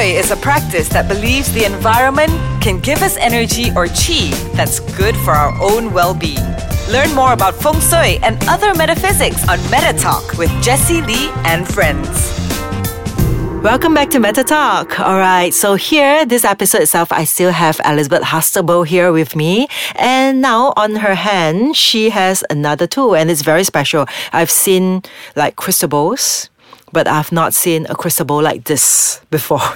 Shui is a practice that believes the environment can give us energy or chi that's good for our own well being. Learn more about Feng Shui and other metaphysics on Meta Talk with Jessie Lee and friends. Welcome back to Meta Talk. All right, so here, this episode itself, I still have Elizabeth Hustable here with me. And now on her hand, she has another tool, and it's very special. I've seen like crystal balls, but I've not seen a crystal ball like this before.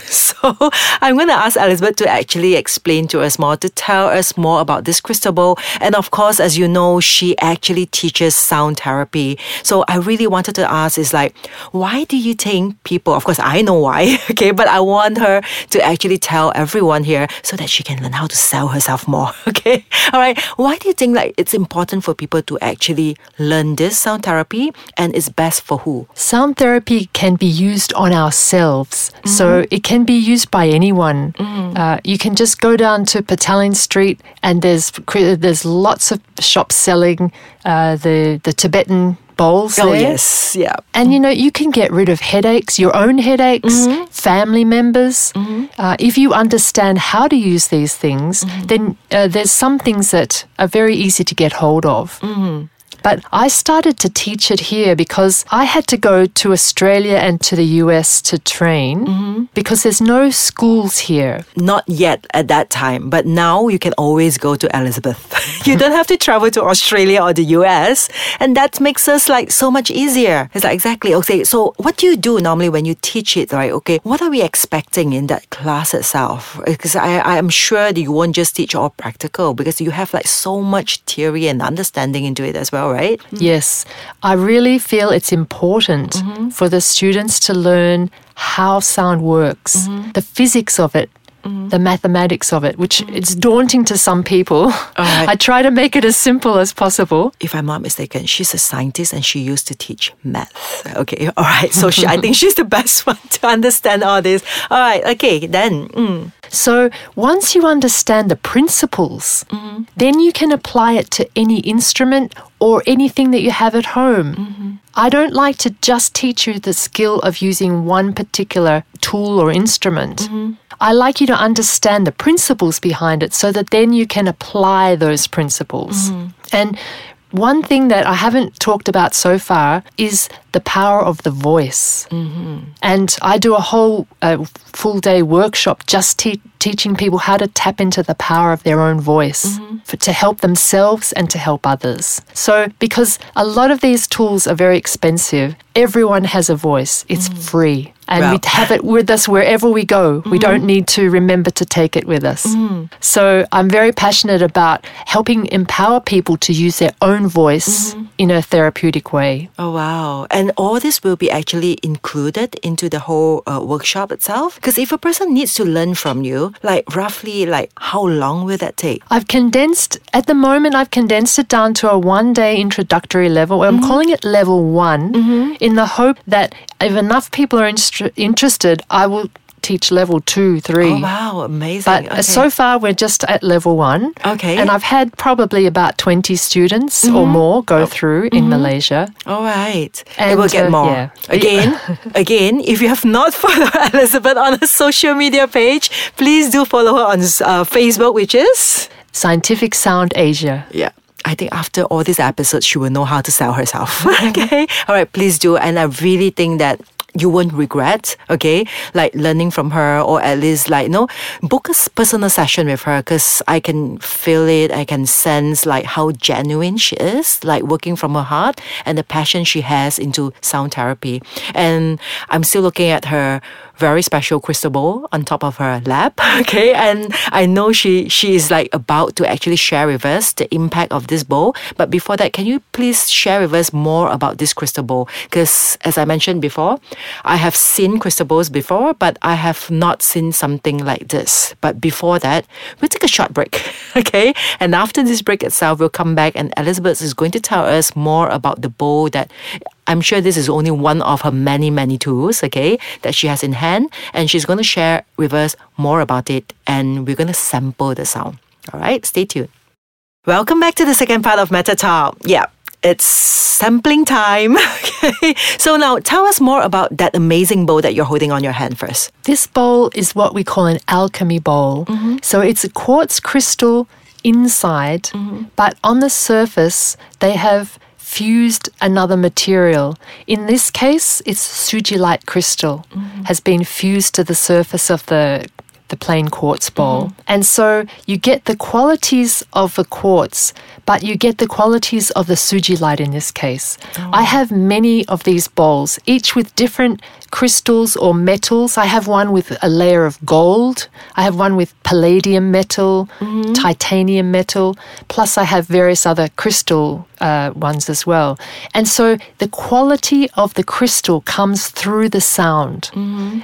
So I'm going to ask Elizabeth to actually explain to us more, to tell us more about this crystal ball. And of course, as you know, she actually teaches sound therapy. So I really wanted to ask is like, why do you think people, of course, I know why, okay, but I want her to actually tell everyone here so that she can learn how to sell herself more, okay? All right. Why do you think like it's important for people to actually learn this sound therapy and it's best for who? Sound therapy can be used on ourselves. Mm-hmm. So it can be used by anyone. Mm-hmm. Uh, you can just go down to Petaling Street and there's there's lots of shops selling uh, the the Tibetan bowls. Oh there. yes, yeah. And you know you can get rid of headaches, your own headaches, mm-hmm. family members. Mm-hmm. Uh, if you understand how to use these things, mm-hmm. then uh, there's some things that are very easy to get hold of. But I started to teach it here because I had to go to Australia and to the US to train mm-hmm. because there's no schools here. Not yet at that time, but now you can always go to Elizabeth. you don't have to travel to Australia or the US, and that makes us like so much easier. It's like exactly okay. So what do you do normally when you teach it, right? Okay, what are we expecting in that class itself? Because I I am sure that you won't just teach all practical because you have like so much theory and understanding into it as well, right? Yes, I really feel it's important mm-hmm. for the students to learn how sound works, mm-hmm. the physics of it, Mm. the mathematics of it, which mm. it's daunting to some people. Right. I try to make it as simple as possible. If I'm not mistaken, she's a scientist and she used to teach math. Okay, all right. So she, I think she's the best one to understand all this. All right, okay, then. Mm. So once you understand the principles, mm-hmm. then you can apply it to any instrument or anything that you have at home. Mm-hmm. I don't like to just teach you the skill of using one particular tool or instrument. Mm-hmm. I like you to understand the principles behind it so that then you can apply those principles. Mm-hmm. And one thing that I haven't talked about so far is the power of the voice. Mm-hmm. And I do a whole uh, full day workshop just te- teaching people how to tap into the power of their own voice mm-hmm. for, to help themselves and to help others. So, because a lot of these tools are very expensive, everyone has a voice, it's mm-hmm. free and well. we have it with us wherever we go. Mm-hmm. We don't need to remember to take it with us. Mm-hmm. So I'm very passionate about helping empower people to use their own voice mm-hmm. in a therapeutic way. Oh, wow. And all this will be actually included into the whole uh, workshop itself? Because if a person needs to learn from you, like roughly, like how long will that take? I've condensed, at the moment, I've condensed it down to a one day introductory level. I'm mm-hmm. calling it level one mm-hmm. in the hope that if enough people are interested, I will teach level two, three. Oh, wow, amazing. But uh, okay. so far, we're just at level one. Okay. And I've had probably about 20 students mm-hmm. or more go oh. through in mm-hmm. Malaysia. All right. And it will get uh, more. Yeah. Again, again, if you have not followed Elizabeth on her social media page, please do follow her on uh, Facebook, which is Scientific Sound Asia. Yeah. I think after all these episodes, she will know how to sell herself. okay. All right. Please do. And I really think that you won't regret, okay? Like learning from her or at least like, you know, book a personal session with her because I can feel it. I can sense like how genuine she is, like working from her heart and the passion she has into sound therapy. And I'm still looking at her very special crystal ball on top of her lap. Okay. And I know she, she is like about to actually share with us the impact of this bowl. But before that, can you please share with us more about this crystal ball? Because as I mentioned before, I have seen crystal balls before, but I have not seen something like this. But before that, we'll take a short break. Okay. And after this break itself, we'll come back and Elizabeth is going to tell us more about the bowl that I'm sure this is only one of her many, many tools, okay, that she has in hand. And she's going to share with us more about it. And we're going to sample the sound. All right, stay tuned. Welcome back to the second part of Meta Talk. Yeah, it's sampling time. okay. So now tell us more about that amazing bowl that you're holding on your hand first. This bowl is what we call an alchemy bowl. Mm-hmm. So it's a quartz crystal inside, mm-hmm. but on the surface, they have fused another material. In this case, it's sugilite crystal mm-hmm. has been fused to the surface of the the plain quartz bowl. Mm-hmm. And so you get the qualities of the quartz, but you get the qualities of the sugilite in this case. Oh. I have many of these bowls, each with different crystals or metals. I have one with a layer of gold. I have one with palladium metal, mm-hmm. titanium metal, plus I have various other crystal uh, ones as well. And so the quality of the crystal comes through the sound.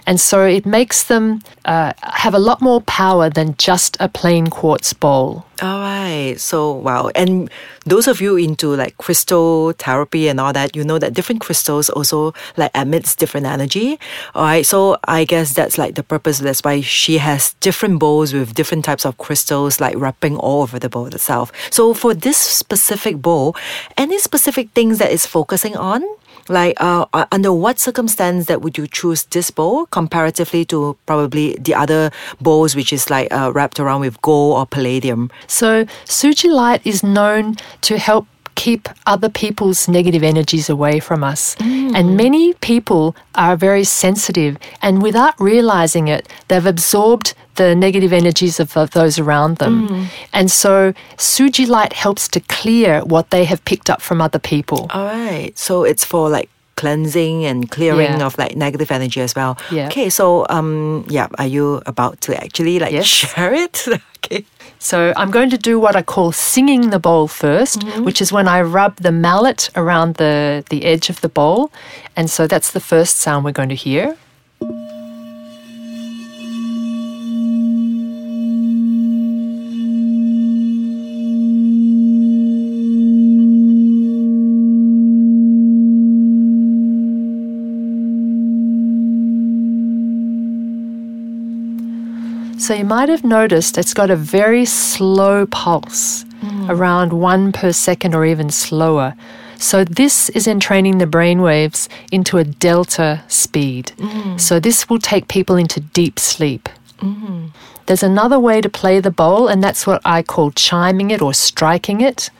And so it makes them uh, have a lot more power than just a plain quartz bowl. All right. So wow. And those of you into like crystal therapy and all that, you know that different crystals also like emits different energy. All right. So I guess that's like the purpose. That's why she has different bowls with different types of crystals like wrapping all over the bowl itself. So for this specific bowl, any specific things that it's focusing on? Like, uh, uh, under what circumstance that would you choose this bowl comparatively to probably the other bowls, which is like uh, wrapped around with gold or palladium? So sugilite is known to help keep other people's negative energies away from us. And many people are very sensitive and without realizing it, they've absorbed the negative energies of, of those around them. And so Suji light helps to clear what they have picked up from other people. All right. So it's for like cleansing and clearing Yeah. of like negative energy as well. Yeah. Okay. So um yeah, are you about to actually like Yes. share it? okay. So I'm going to do what I call singing the bowl 1st mm-hmm. which is when I rub the mallet around the, the edge of the bowl. And so that's the first sound we're going to hear. So you might have noticed it's got a very slow pulse, mm. around one per second or even slower. So this is entraining the brain waves into a delta speed. Mm. So this will take people into deep sleep. Mm-hmm. There's another way to play the bowl, and that's what I call chiming it or striking it.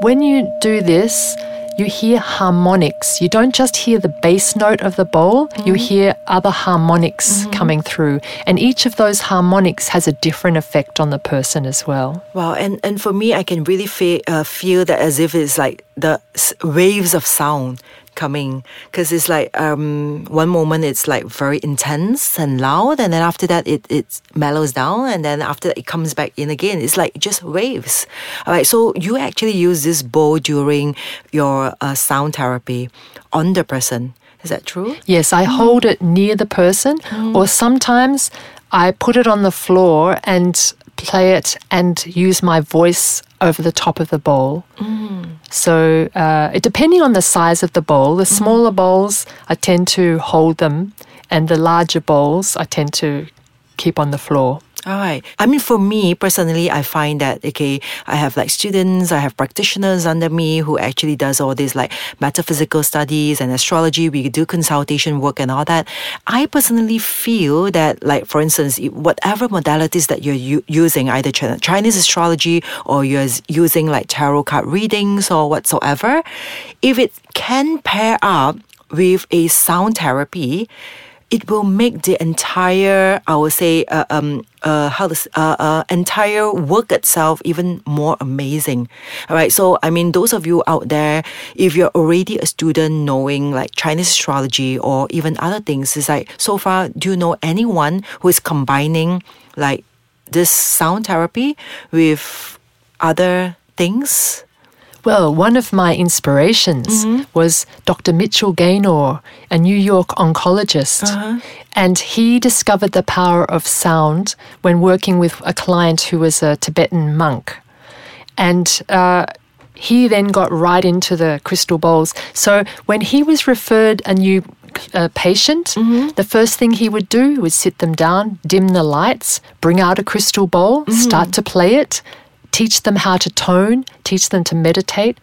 When you do this, you hear harmonics. You don't just hear the bass note of the bowl, you hear other harmonics coming through. And each of those harmonics has a different effect on the person as well. Wow, and, and for me, I can really feel, uh, feel that as if it's like the s- waves of sound coming because it's like um, one moment it's like very intense and loud, and then after that it, it mellows down, and then after that it comes back in again. It's like just waves. All right, so you actually use this bowl during your uh, sound therapy on the person. Is that true? Yes, I hold it near the person, or sometimes I put it on the floor and play it and use my voice over the top of the bowl. So, uh, depending on the size of the bowl, the smaller bowls, I tend to hold them, and the larger bowls, I tend to keep on the floor. All right. I mean, for me personally, I find that okay, I have like students, I have practitioners under me who actually does all these like metaphysical studies and astrology. We do consultation work and all that. I personally feel that, like for instance, whatever modalities that you're u- using, either Chinese astrology or you're using like tarot card readings or whatsoever, if it can pair up with a sound therapy it will make the entire, I would say, uh, um, uh, how this, uh, uh, entire work itself even more amazing. All right. So, I mean, those of you out there, if you're already a student knowing like Chinese astrology or even other things, is like, so far, do you know anyone who is combining like this sound therapy with other things? Well, one of my inspirations was Dr. Mitchell Gaynor, a New York oncologist. And he discovered the power of sound when working with a client who was a Tibetan monk. And uh, he then got right into the crystal bowls. So when he was referred a new uh, patient, the first thing he would do was sit them down, dim the lights, bring out a crystal bowl, start to play it, teach them how to tone, teach them to meditate.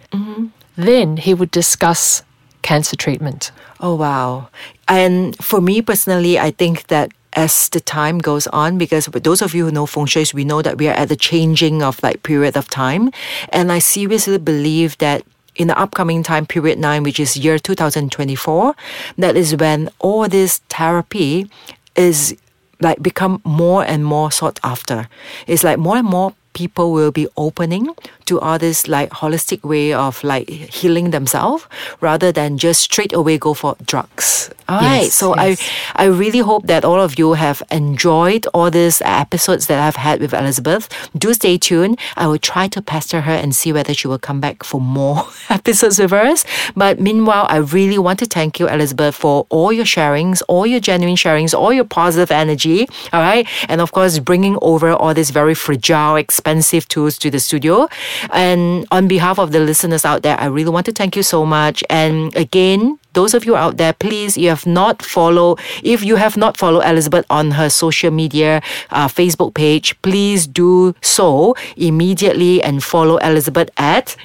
Then he would discuss cancer treatment. Oh, wow. And for me personally, I think that as the time goes on, because those of you who know feng shui, we know that we are at the changing of like period of time. And I seriously believe that in the upcoming time period nine, which is year 2024, that is when all this therapy is like become more and more sought after. It's like more and more people will be opening to all this like holistic way of like healing themselves rather than just straight away go for drugs. All right. Yes, So yes. I I really hope that all of you have enjoyed all these episodes that I've had with Elizabeth. Do stay tuned. I will try to pester her and see whether she will come back for more episodes with us. But meanwhile, I really want to thank you, Elizabeth, for all your sharings, all your genuine sharings, all your positive energy. All right. And of course, bringing over all these very fragile, expensive tools to the studio. And on behalf of the listeners out there, I really want to thank you so much. And again, those of you out there, please, you have not follow. If you have not followed Elizabeth on her social media, uh, Facebook page, please do so immediately and follow Elizabeth at.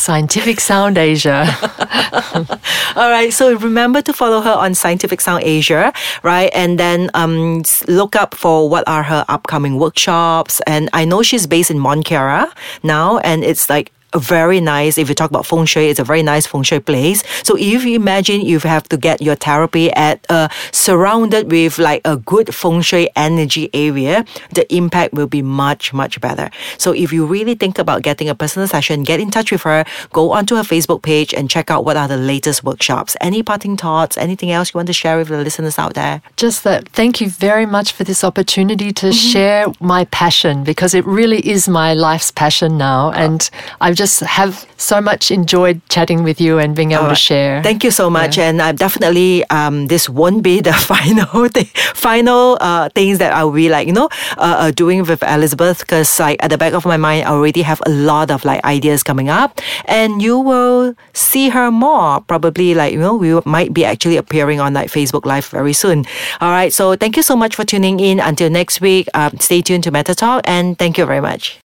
Scientific Sound Asia. All right, so remember to follow her on Scientific Sound Asia, right? And then um, look up for what are her upcoming workshops. And I know she's based in Mont Kiara now, and it's like a very nice, if you talk about feng shui, it's a very nice feng shui place. So if you imagine you have to get your therapy at uh, surrounded with like a good feng shui energy area, the impact will be much, much better. So if you really think about getting a personal session, get in touch with her, go onto her Facebook page and check out what are the latest workshops. Any parting thoughts, anything else you want to share with the listeners out there? Just that, thank you very much for this opportunity to share my passion because it really is my life's passion now. And I just have so much enjoyed chatting with you and being able to share. Thank you so much, and uh, definitely um, this won't be the final thing, final uh, things that I'll be like you know uh, uh, doing with Elizabeth because like at the back of my mind I already have a lot of like ideas coming up, and you will see her more probably like you know we might be actually appearing on like Facebook Live very soon. All right, so thank you so much for tuning in. Until next week, um, stay tuned to Meta Talk, and thank you very much.